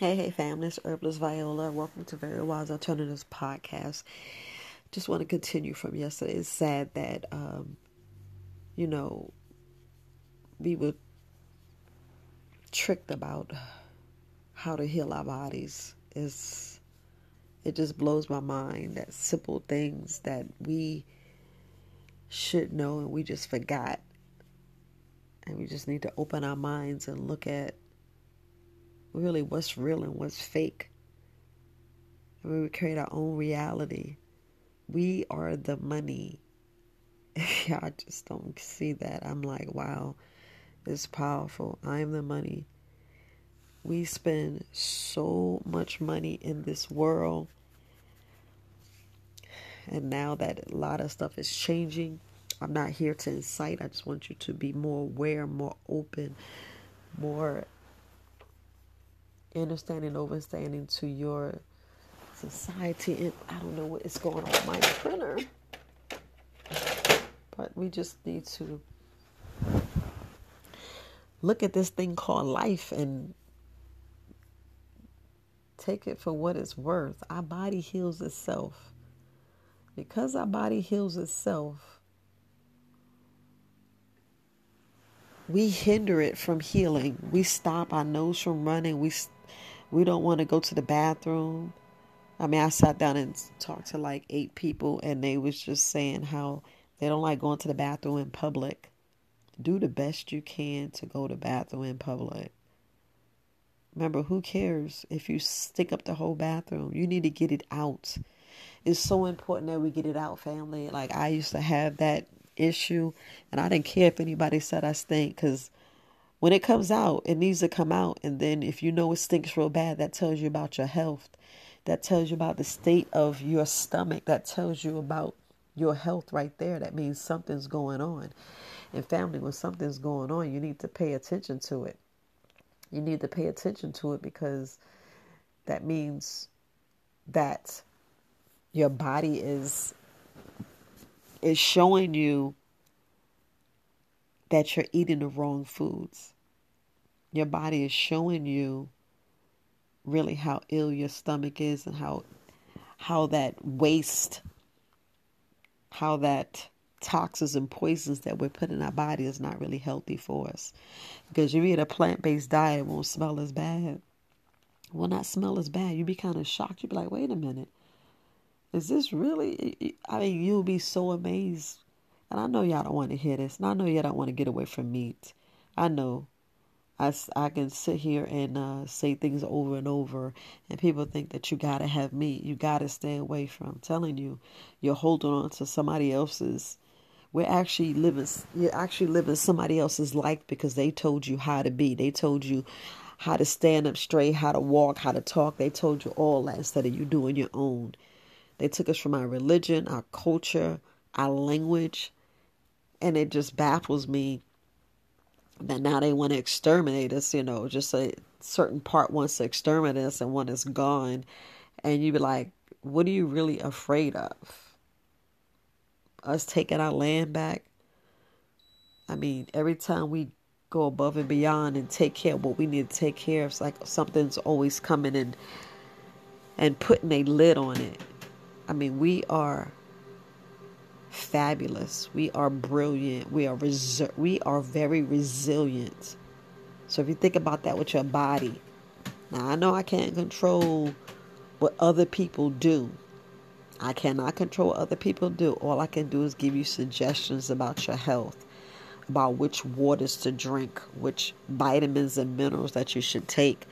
Hey, hey, family, it's Herbalist Viola. Welcome to Very Wise Alternatives Podcast. Just want to continue from yesterday. It's sad that, um, you know, we were tricked about how to heal our bodies. It's, it just blows my mind that simple things that we should know and we just forgot. And we just need to open our minds and look at really what's real and what's fake. And we create our own reality. We are the money. I just don't see that. I'm like, wow, it's powerful. I am the money. We spend so much money in this world. And now that a lot of stuff is changing, I'm not here to incite. I just want you to be more aware, more open, more understanding, overstanding to your society. And I don't know what is going on with my printer, but we just need to look at this thing called life and take it for what it's worth. Our body heals itself. Because our body heals itself, we hinder it from healing. We stop our nose from running. We we don't want to go to the bathroom. I mean, I sat down and talked to like eight people, and they was just saying how they don't like going to the bathroom in public. Do the best you can to go to bathroom in public. Remember, who cares if you stick up the whole bathroom? You need to get it out. It's so important that we get it out, family. Like I used to have that issue, and I didn't care if anybody said I stink because when it comes out, it needs to come out. And then if you know it stinks real bad, that tells you about your health. That tells you about the state of your stomach. That tells you about your health right there. That means something's going on. And family, when something's going on, you need to pay attention to it. You need to pay attention to it because that means that your body is is showing you that you're eating the wrong foods. Your body is showing you really how ill your stomach is and how how that waste how that toxins and poisons that we're putting in our body is not really healthy for us. Because you eat a plant based diet, it won't smell as bad. It will not smell as bad. You'd be kind of shocked. You'd be like, wait a minute. Is this really? I mean, you'll be so amazed. And I know y'all don't want to hear this. And I know y'all don't want to get away from meat. I know. I, I can sit here and uh, say things over and over, and people think that you gotta have meat, you gotta stay away from. I'm telling you, you're holding on to somebody else's. We're actually living. You're actually living somebody else's life because they told you how to be. They told you how to stand up straight, how to walk, how to talk. They told you all that instead of you doing your own. They took us from our religion, our culture, our language, and it just baffles me that now they want to exterminate us, you know, just a certain part wants to exterminate us and one is gone. And you be like, what are you really afraid of? Us taking our land back? I mean, every time we go above and beyond and take care of what we need to take care of, it's like something's always coming and and putting a lid on it. I mean, we are fabulous. We are brilliant. We are reser- we are very resilient. So if you think about that with your body, now I know I can't control what other people do. I cannot control what other people do. All I can do is give you suggestions about your health, about which waters to drink, which vitamins and minerals that you should take.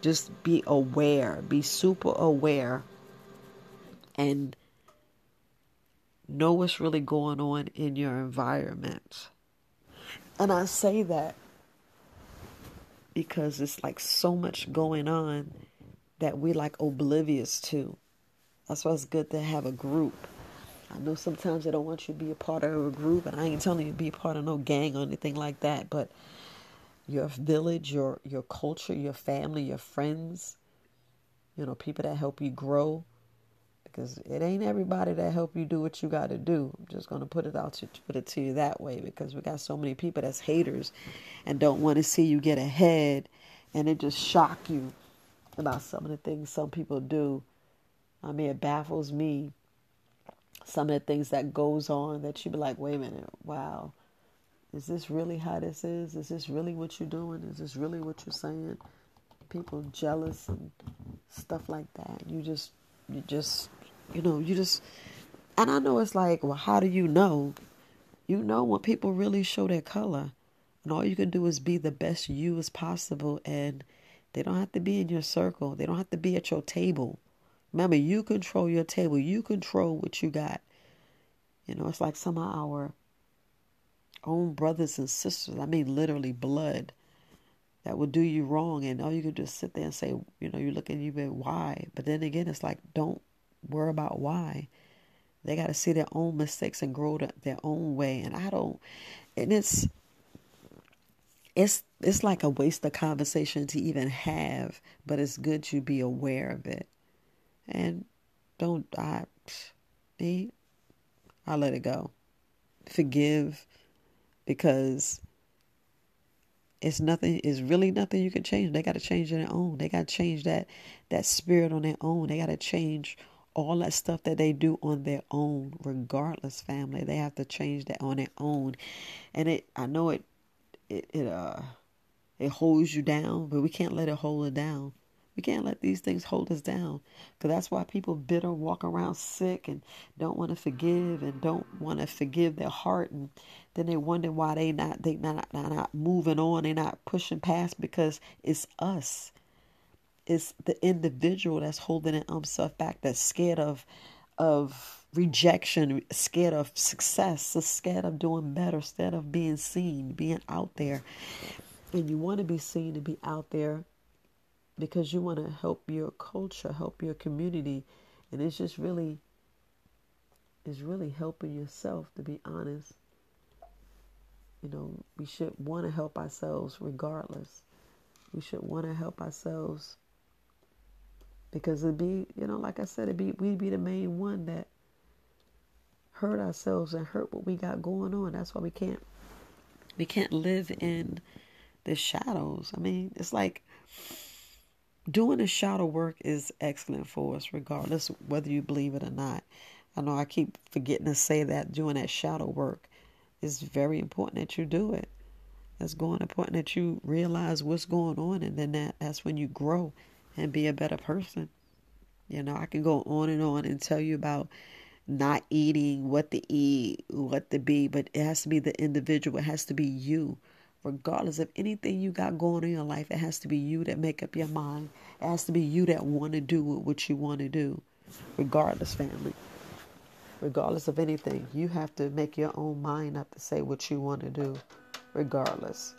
Just be aware, be super aware, and know what's really going on in your environment. And I say that because it's like so much going on that we like oblivious to. That's why it's good to have a group. I know sometimes they don't want you to be a part of a group, and I ain't telling you to be a part of no gang or anything like that, but your village, your your culture, your family, your friends, you know, people that help you grow, because it ain't everybody that help you do what you got to do. I'm just gonna put it out to put it to you that way because we got so many people that's haters and don't want to see you get ahead, and it just shock you about some of the things some people do. I mean, it baffles me. Some of the things that goes on that you be like, wait a minute, wow, is this really how this is? Is this really what you're doing? Is this really what you're saying? People jealous and stuff like that. You just, you just, you know, you just, and I know it's like, well, how do you know? You know when people really show their color. And all you can do is be the best you as possible. And they don't have to be in your circle, they don't have to be at your table. Remember, you control your table, you control what you got. You know, it's like some of our own brothers and sisters, I mean, literally blood, that will do you wrong. And all you can just sit there and say, you know, you're looking, you been why. But then again, it's like, don't worry about why. They got to see their own mistakes and grow their own way. And I don't, and it's, it's it's like a waste of conversation to even have, but it's good to be aware of it. And don't I me I let it go. Forgive because it's nothing it's really nothing you can change. They gotta change their own. They gotta change that that spirit on their own. They gotta change all that stuff that they do on their own, regardless, family. They have to change that on their own. And it I know it it, it uh it holds you down, but we can't let it hold it down. We can't let these things hold us down because that's why people bitter walk around sick and don't want to forgive and don't want to forgive their heart and then they wonder why they not they not, not not moving on they're not pushing past because it's us it's the individual that's holding themselves um, back that's scared of of rejection, scared of success, scared of doing better, scared of being seen, being out there. And you want to be seen and be out there because you want to help your culture, help your community. And it's just really, it's really helping yourself, to be honest. You know, we should want to help ourselves regardless. We should want to help ourselves because it'd be, you know, like I said, it'd be we'd be the main one that hurt ourselves and hurt what we got going on. That's why we can't we can't live in the shadows. I mean, it's like doing the shadow work is excellent for us, regardless whether you believe it or not. I know I keep forgetting to say that doing that shadow work is very important that you do it. It's going important that you realize what's going on, and then that that's when you grow and be a better person. You know, I can go on and on and tell you about not eating, what to eat, what to be, but it has to be the individual. It has to be you. Regardless of anything you got going on in your life, it has to be you that make up your mind. It has to be you that want to do what you want to do. Regardless, family. Regardless of anything, you have to make your own mind up to say what you want to do. Regardless.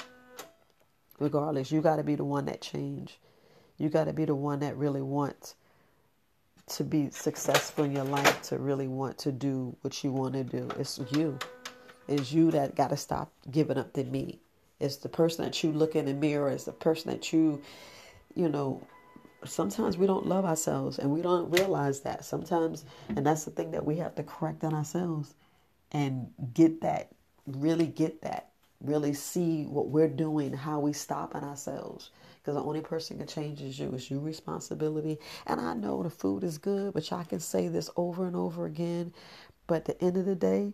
Regardless, you got to be the one that change. You got to be the one that really wants to be successful in your life, to really want to do what you want to do. It's you. It's you that got to stop giving up to me. It's the person that you look in the mirror. It's the person that you, you know, sometimes we don't love ourselves and we don't realize that sometimes. And that's the thing that we have to correct on ourselves and get that, really get that, really see what we're doing, how we stop on ourselves because the only person can change is you. It's your responsibility. And I know the food is good, but y'all can say this over and over again. But at the end of the day,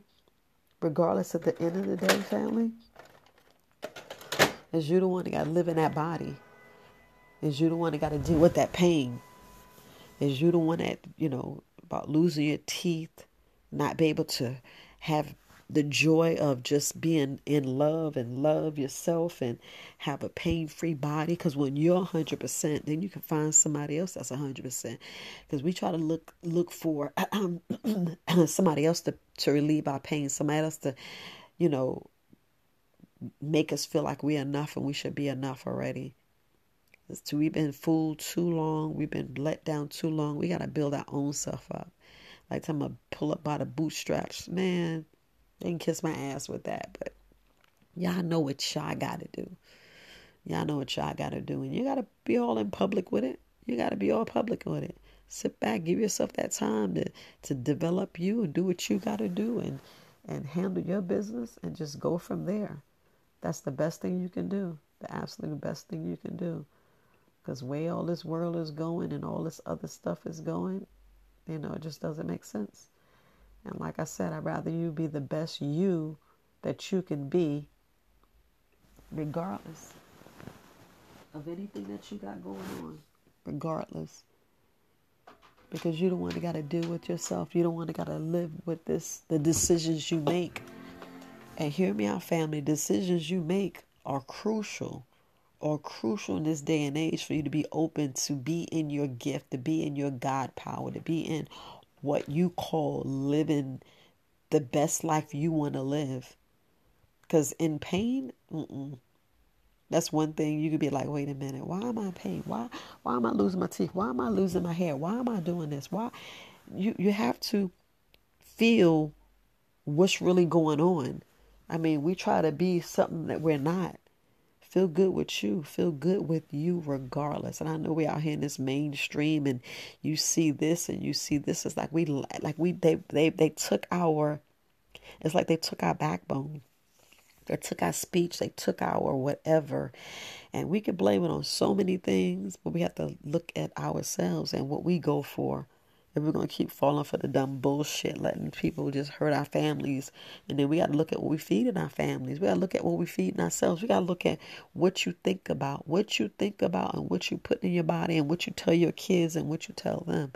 regardless at the end of the day, family, is you the one that got to live in that body. Is you the one that got to deal with that pain. Is you the one that, you know, about losing your teeth, not be able to have the joy of just being in love and love yourself and have a pain free body. Because when you're 100%, then you can find somebody else that's 100%. Because we try to look look for somebody else to, to relieve our pain, somebody else to, you know, make us feel like we're enough and we should be enough already. We've been fooled too long. We've been let down too long. We got to build our own self up. Like I'm going to pull up by the bootstraps. Man, they can kiss my ass with that, but y'all know what y'all got to do. Y'all know what y'all got to do. And you got to be all in public with it. You got to be all public with it. Sit back, give yourself that time to, to develop you and do what you got to do and, and handle your business and just go from there. That's the best thing you can do. The absolute best thing you can do. Because way all this world is going and all this other stuff is going, you know, it just doesn't make sense. And like I said, I'd rather you be the best you that you can be, regardless of anything that you got going on, regardless. Because you don't want to got to deal with yourself. You don't want to got to live with this, the decisions you make. And hear me out, family. Decisions you make are crucial, are crucial in this day and age for you to be open to be in your gift, to be in your God power, to be in what you call living the best life you want to live. Because in pain, that's one thing you could be like, wait a minute, why am I in pain? Why why am I losing my teeth? Why am I losing my hair? Why am I doing this? Why you you have to feel what's really going on. I mean, we try to be something that we're not. Feel good with you. Feel good with you regardless. And I know we out here in this mainstream and you see this and you see this. It's like we like we they they they took our it's like they took our backbone. They took our speech, they took our whatever. And we could blame it on so many things, but we have to look at ourselves and what we go for if we're to keep falling for the dumb bullshit, letting people just hurt our families. And then we got to look at what we feed in our families. We got to look at what we feed in ourselves. We got to look at what you think about, what you think about, and what you put in your body, and what you tell your kids, and what you tell them.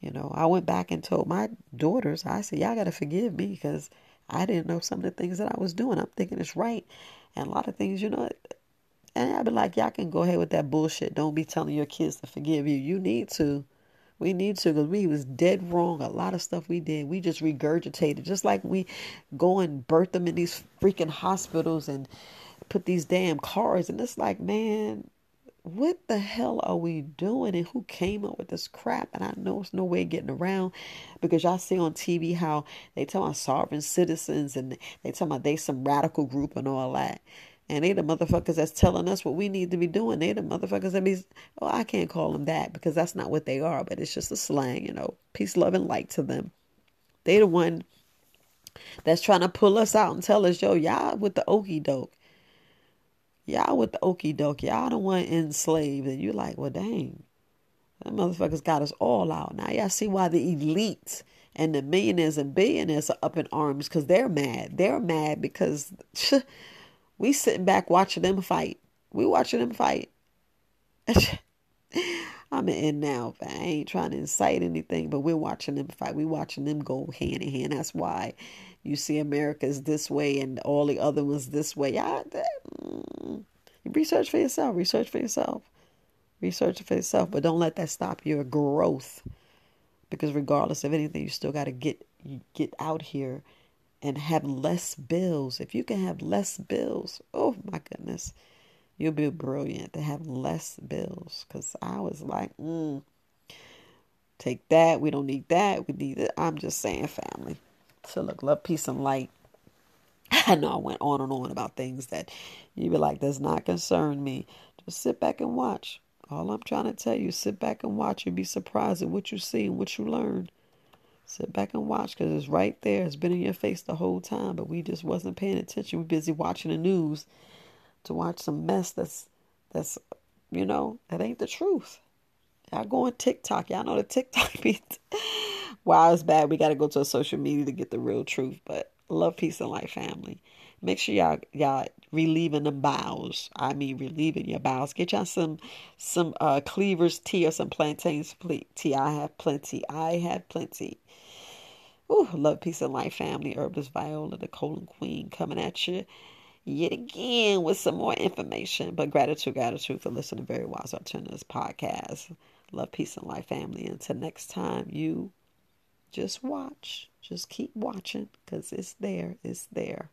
You know, I went back and told my daughters, I said, y'all got to forgive me because I didn't know some of the things that I was doing. I'm thinking it's right. And a lot of things, you know, and I'd be like, y'all can go ahead with that bullshit. Don't be telling your kids to forgive you. You need to we need to because we was dead wrong. A lot of stuff we did, we just regurgitated. Just like we go and birth them in these freaking hospitals and put these damn cars. And it's like, man, what the hell are we doing? And who came up with this crap? And I know it's no way getting around because y'all see on TV how they tell about sovereign citizens and they tell about they some radical group and all that. And they the motherfuckers that's telling us what we need to be doing. They the motherfuckers that be, oh, I can't call them that because that's not what they are, but it's just a slang, you know, peace, love, and light to them. They the one that's trying to pull us out and tell us, yo, y'all with the okey doke. Y'all with the okey doke. Y'all don't want enslaved. And you're like, well, dang. That motherfuckers got us all out. Now y'all see why the elite and the millionaires and billionaires are up in arms because they're mad. They're mad because We sitting back watching them fight. We watching them fight. I'm in now. I ain't trying to incite anything, but we're watching them fight. We're watching them go hand in hand. That's why you see America's this way and all the other ones this way. Yeah, mm, research for yourself. Research for yourself. Research for yourself, but don't let that stop your growth. Because regardless of anything, you still got to get get out here and have less bills. If you can have less bills, oh my goodness, you'll be brilliant to have less bills. Because I was like, mm, take that. We don't need that. We need it. I'm just saying, family. So look, love, peace, and light. I know I went on and on about things that you be like, does not concern me. Just sit back and watch. All I'm trying to tell you, sit back and watch and be surprised at what you see and what you learn. Sit back and watch because it's right there. It's been in your face the whole time, but we just wasn't paying attention. We're busy watching the news to watch some mess that's that's you know that ain't the truth. Y'all go on TikTok. Y'all know the TikTok beat. wow, it's bad. We got to go to a social media to get the real truth. But love, peace, and life, family. Make sure y'all y'all relieving the bowels. I mean, relieving your bowels. Get y'all some some uh, cleavers tea or some plantains tea. I have plenty. I have plenty. Ooh, love, peace, and life, family. Herbalist Viola, the colon queen, coming at you yet again with some more information. But gratitude, gratitude for listening to Very Wise Alternatives podcast. Love, peace, and life, family. Until next time, you just watch. Just keep watching because it's there. It's there.